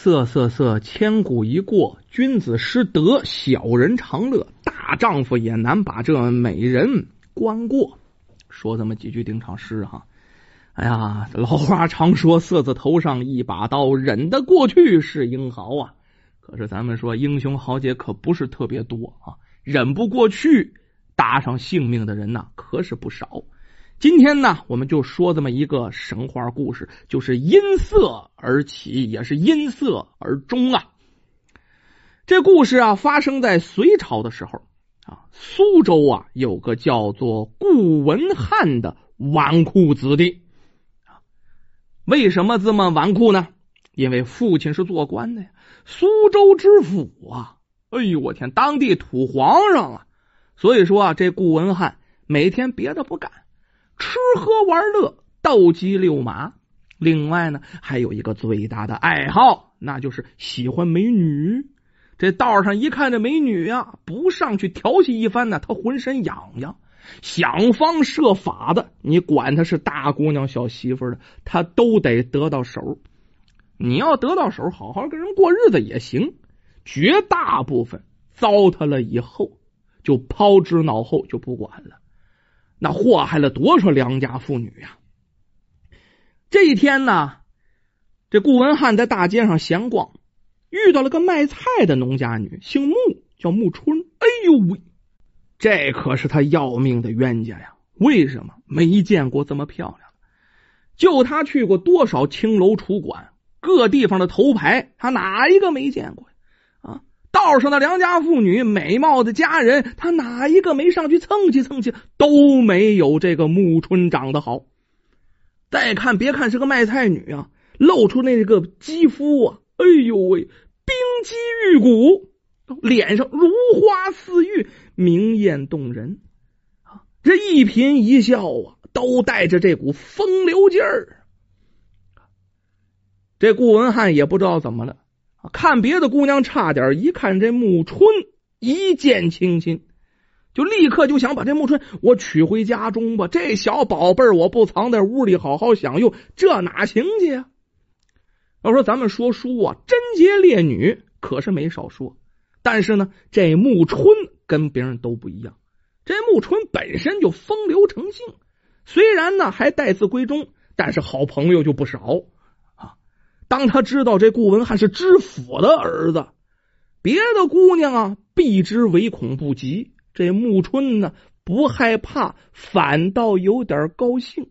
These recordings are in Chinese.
色色色，千古一过，君子失德，小人长乐。大丈夫也难把这美人关过。说这么几句定场诗哈。哎呀，老话常说，色字头上一把刀，忍得过去是英豪啊。可是咱们说，英雄豪杰可不是特别多啊，忍不过去搭上性命的人呐，可是不少。今天呢，我们就说这么一个神话故事，就是因色而起，也是因色而终啊。这故事啊，发生在隋朝的时候啊，苏州啊有个叫做顾文翰的纨绔子弟。为什么这么纨绔呢？因为父亲是做官的呀，苏州知府啊。哎呦，我天，当地土皇上啊。所以说啊，这顾文翰每天别的不干。吃喝玩乐，斗鸡遛马。另外呢，还有一个最大的爱好，那就是喜欢美女。这道上一看这美女呀，不上去调戏一番呢，他浑身痒痒，想方设法的。你管他是大姑娘、小媳妇的，他都得得到手。你要得到手，好好跟人过日子也行。绝大部分糟蹋了以后，就抛之脑后，就不管了。那祸害了多少良家妇女呀！这一天呢，这顾文翰在大街上闲逛，遇到了个卖菜的农家女，姓穆，叫穆春。哎呦喂，这可是他要命的冤家呀！为什么？没见过这么漂亮。就他去过多少青楼楚馆，各地方的头牌，他哪一个没见过？道上的良家妇女、美貌的佳人，他哪一个没上去蹭去蹭去？都没有这个暮春长得好。再看，别看是个卖菜女啊，露出那个肌肤啊，哎呦喂，冰肌玉骨，脸上如花似玉，明艳动人啊！这一颦一笑啊，都带着这股风流劲儿。这顾文翰也不知道怎么了。看别的姑娘差点，一看这穆春一见倾心，就立刻就想把这穆春我娶回家中吧。这小宝贝儿我不藏在屋里好好享用，这哪行去呀？要说咱们说书啊，贞洁烈女可是没少说，但是呢，这穆春跟别人都不一样。这穆春本身就风流成性，虽然呢还待字闺中，但是好朋友就不少。当他知道这顾文翰是知府的儿子，别的姑娘啊避之唯恐不及。这穆春呢不害怕，反倒有点高兴。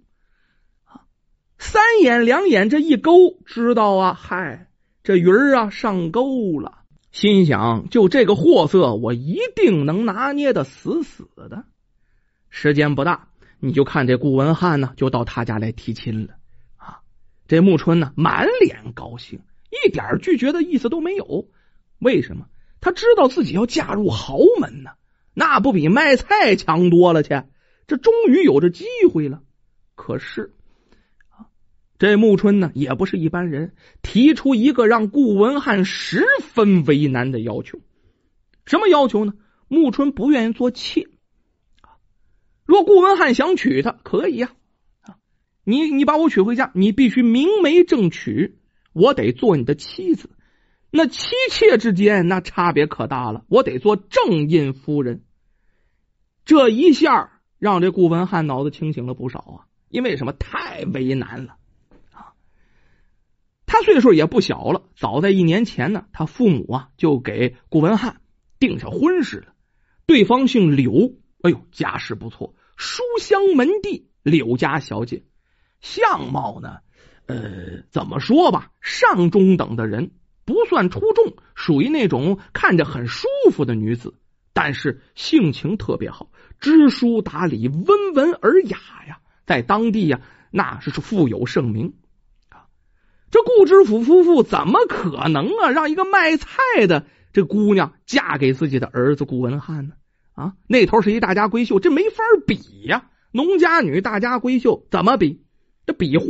三眼两眼这一勾，知道啊，嗨，这鱼儿啊上钩了。心想，就这个货色，我一定能拿捏的死死的。时间不大，你就看这顾文翰呢，就到他家来提亲了。这穆春呢，满脸高兴，一点拒绝的意思都没有。为什么？他知道自己要嫁入豪门呢，那不比卖菜强多了去？这终于有这机会了。可是啊，这穆春呢，也不是一般人，提出一个让顾文翰十分为难的要求。什么要求呢？穆春不愿意做妾若顾文翰想娶她，可以呀。你你把我娶回家，你必须明媒正娶，我得做你的妻子。那妻妾之间那差别可大了，我得做正印夫人。这一下让这顾文翰脑子清醒了不少啊！因为什么？太为难了啊！他岁数也不小了，早在一年前呢，他父母啊就给顾文翰定下婚事了。对方姓柳，哎呦，家世不错，书香门第，柳家小姐。相貌呢？呃，怎么说吧，上中等的人，不算出众，属于那种看着很舒服的女子。但是性情特别好，知书达理，温文尔雅呀，在当地呀，那是是富有盛名啊。这顾知府夫妇怎么可能啊，让一个卖菜的这姑娘嫁给自己的儿子顾文翰呢？啊，那头是一大家闺秀，这没法比呀。农家女，大家闺秀，怎么比？这比划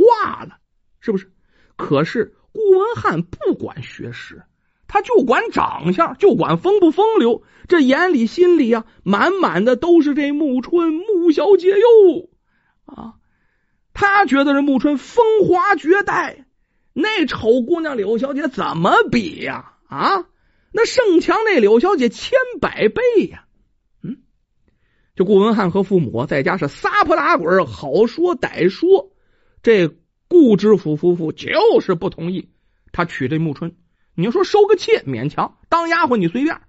了，是不是？可是顾文翰不管学识，他就管长相，就管风不风流。这眼里心里啊，满满的都是这暮春穆小姐哟啊！他觉得这暮春风华绝代，那丑姑娘柳小姐怎么比呀？啊，那盛强那柳小姐千百倍呀！嗯，这顾文汉和父母在家是撒泼打滚，好说歹说。这顾知府夫妇就是不同意他娶这穆春。你说收个妾勉强，当丫鬟你随便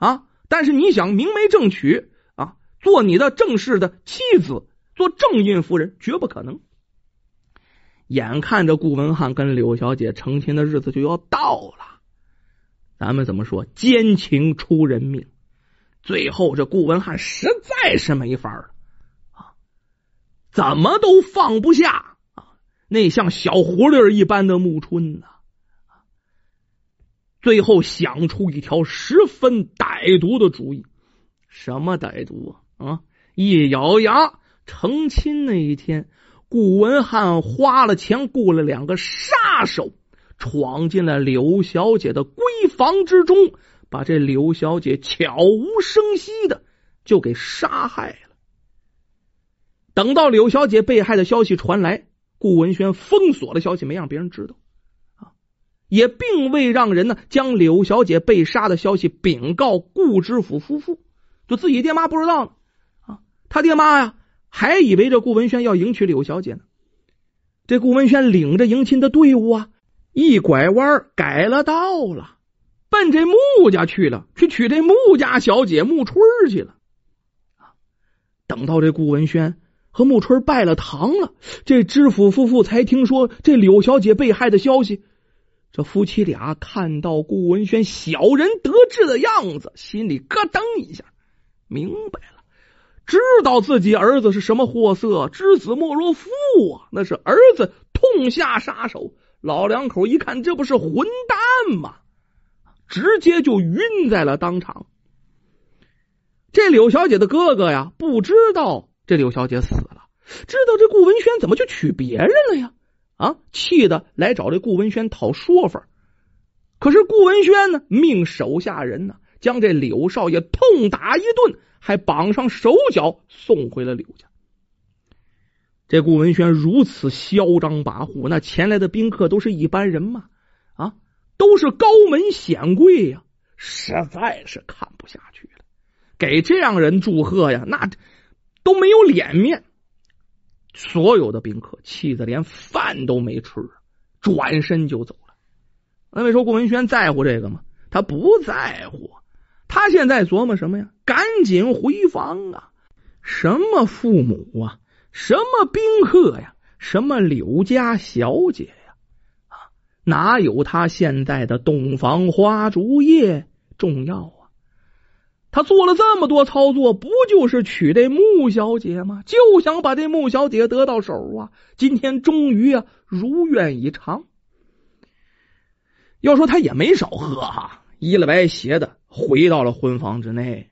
啊。但是你想明媒正娶啊，做你的正式的妻子，做正印夫人，绝不可能。眼看着顾文汉跟柳小姐成亲的日子就要到了，咱们怎么说？奸情出人命。最后这顾文汉实在是没法了啊，怎么都放不下，那像小狐狸一般的穆春呢？最后想出一条十分歹毒的主意，什么歹毒啊？啊！一咬牙，成亲那一天，顾文汉花了钱雇了两个杀手，闯进了柳小姐的闺房之中，把这柳小姐悄无声息的就给杀害了。等到柳小姐被害的消息传来，顾文轩封锁的消息，没让别人知道啊。也并未让人呢将柳小姐被杀的消息禀告顾知府夫妇，就自己爹妈不知道呢啊，他爹妈呀还以为这顾文轩要迎娶柳小姐呢。这顾文轩领着迎亲的队伍啊，一拐弯改了道了，奔这穆家去了，去娶这穆家小姐穆春去了啊。等到这顾文轩和穆春拜了堂了，这知府夫妇才听说这柳小姐被害的消息。这夫妻俩看到顾文轩小人得志的样子，心里咯噔一下，明白了，知道自己儿子是什么货色，知子莫若父啊！那是儿子痛下杀手，老两口一看，这不是混蛋吗？直接就晕在了当场。这柳小姐的哥哥呀，不知道这柳小姐死了，知道这顾文轩怎么就娶别人了呀？啊！气的来找这顾文轩讨说法，可是顾文轩呢，命手下人呢，将这柳少爷痛打一顿，还绑上手脚送回了柳家。这顾文轩如此嚣张跋扈，那前来的宾客都是一般人吗？啊，都是高门显贵呀，实在是看不下去了。给这样人祝贺呀，那都没有脸面。所有的宾客气得连饭都没吃，转身就走了。那位说顾文轩在乎这个吗？他不在乎，他现在琢磨什么呀？赶紧回房啊！什么父母啊？什么宾客呀？什么柳家小姐呀？啊，哪有他现在的洞房花烛夜重要啊？他做了这么多操作，不就是娶这穆小姐吗？就想把这穆小姐得到手啊！今天终于啊，如愿以偿。要说他也没少喝哈，一了白鞋的回到了婚房之内。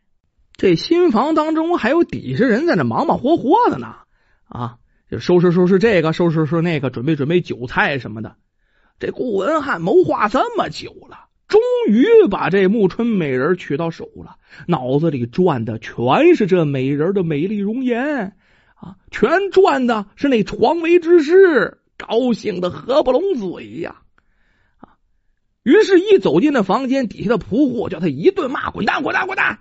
这新房当中还有底下人在那忙忙活活的呢，啊，就收拾收拾这个，收拾收拾那个，准备准备酒菜什么的。这顾文汉谋划这么久了。终于把这暮春美人娶到手了，脑子里转的全是这美人的美丽容颜啊，全转的是那床围之事，高兴的合不拢嘴呀！啊，于是，一走进那房间，底下的仆户叫他一顿骂：“滚蛋，滚蛋，滚蛋！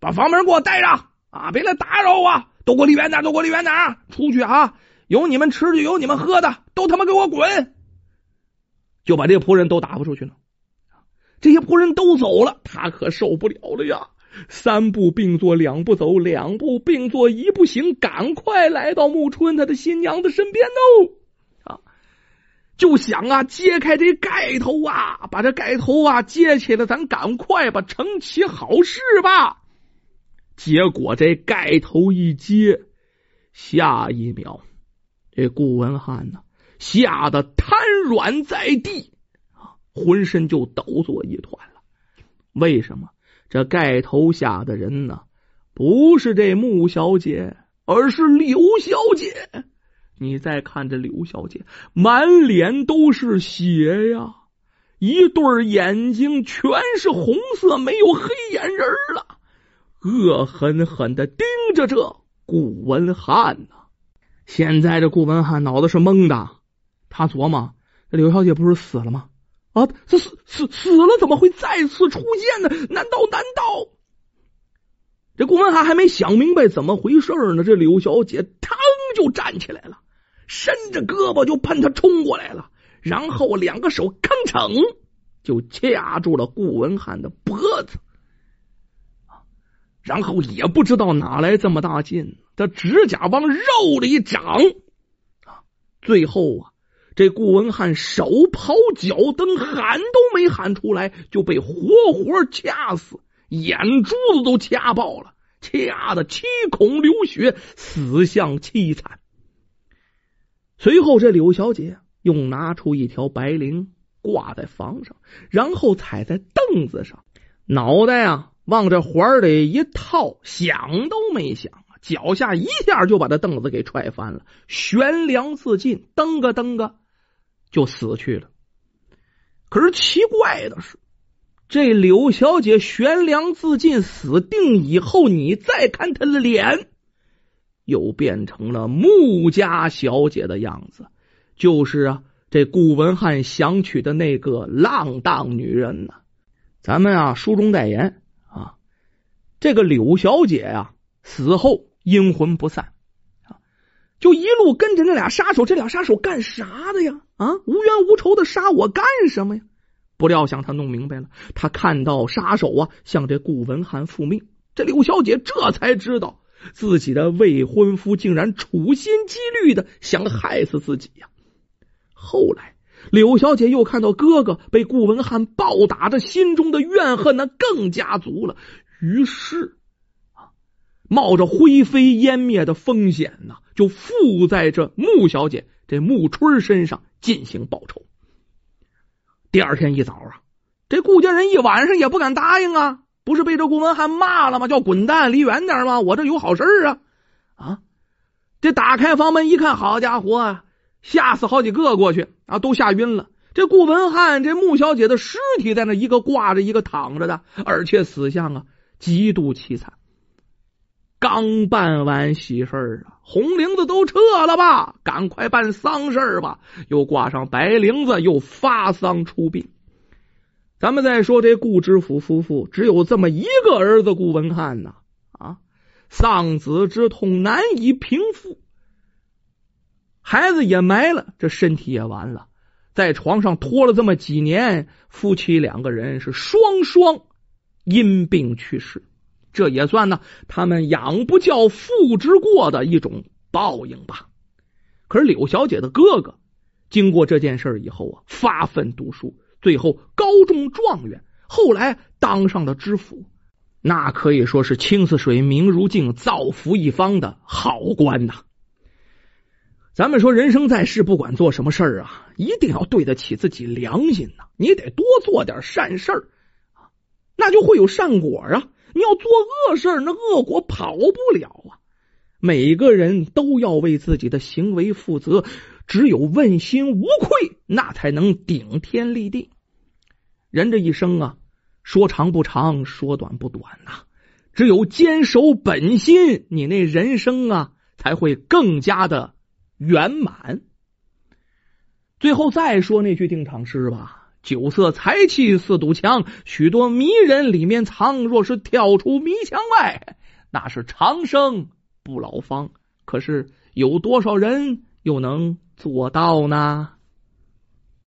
把房门给我带上啊！别来打扰我，都给我离远点，都给我离远点！出去啊！有你们吃的，有你们喝的，都他妈给我滚！”就把这仆人都打发出去了。这些仆人都走了，他可受不了了呀！三步并作两步走，两步并作一步行，赶快来到暮春他的新娘子身边喽！啊，就想啊，揭开这盖头啊，把这盖头啊揭起来，咱赶快吧，成其好事吧。结果这盖头一揭，下一秒，这顾文汉呢，吓得瘫软在地。浑身就抖作一团了。为什么？这盖头下的人呢？不是这穆小姐，而是刘小姐。你再看这刘小姐，满脸都是血呀，一对眼睛全是红色，没有黑眼仁了，恶狠狠的盯着这顾文汉呢。现在这顾文汉脑子是懵的，他琢磨。这刘小姐不是死了吗？啊，死死死了，怎么会再次出现呢？难道难道？这顾文翰还没想明白怎么回事呢，这柳小姐腾就站起来了，伸着胳膊就喷他冲过来了，然后两个手吭铿就掐住了顾文翰的脖子，然后也不知道哪来这么大劲，他指甲往肉里长，最后啊。这顾文翰手刨脚蹬，喊都没喊出来，就被活活掐死，眼珠子都掐爆了，掐的七孔流血，死相凄惨。随后，这柳小姐又拿出一条白绫挂在房上，然后踩在凳子上，脑袋啊往这环里一套，想都没想，脚下一下就把这凳子给踹翻了，悬梁自尽，蹬个蹬个。就死去了。可是奇怪的是，这柳小姐悬梁自尽死定以后，你再看她的脸，又变成了穆家小姐的样子，就是啊，这顾文翰想娶的那个浪荡女人呢。咱们啊，书中代言啊，这个柳小姐呀，死后阴魂不散。就一路跟着那俩杀手，这俩杀手干啥的呀？啊，无冤无仇的杀我干什么呀？不料想他弄明白了，他看到杀手啊向这顾文翰复命，这柳小姐这才知道自己的未婚夫竟然处心积虑的想害死自己呀。后来柳小姐又看到哥哥被顾文翰暴打，这心中的怨恨呢更加足了，于是。冒着灰飞烟灭的风险呢，就附在这穆小姐这穆春身上进行报仇。第二天一早啊，这顾家人一晚上也不敢答应啊，不是被这顾文翰骂了吗？叫滚蛋，离远点吗？我这有好事啊！啊，这打开房门一看，好家伙，啊吓死好几个过去啊，都吓晕了。这顾文翰这穆小姐的尸体在那一个挂着，一个躺着的，而且死相啊极度凄惨。刚办完喜事啊，红绫子都撤了吧？赶快办丧事吧！又挂上白绫子，又发丧出殡。咱们再说这顾知府夫妇，只有这么一个儿子顾文翰呐啊，丧子之痛难以平复，孩子也埋了，这身体也完了，在床上拖了这么几年，夫妻两个人是双双因病去世。这也算呢，他们养不教、父之过的一种报应吧。可是柳小姐的哥哥经过这件事以后啊，发奋读书，最后高中状元，后来当上了知府，那可以说是清似水、明如镜、造福一方的好官呐。咱们说，人生在世，不管做什么事儿啊，一定要对得起自己良心呐。你得多做点善事儿啊，那就会有善果啊。你要做恶事那恶果跑不了啊！每个人都要为自己的行为负责，只有问心无愧，那才能顶天立地。人这一生啊，说长不长，说短不短呐。只有坚守本心，你那人生啊，才会更加的圆满。最后再说那句定场诗吧。酒色财气四堵墙，许多迷人里面藏。若是跳出迷墙外，那是长生不老方。可是有多少人又能做到呢？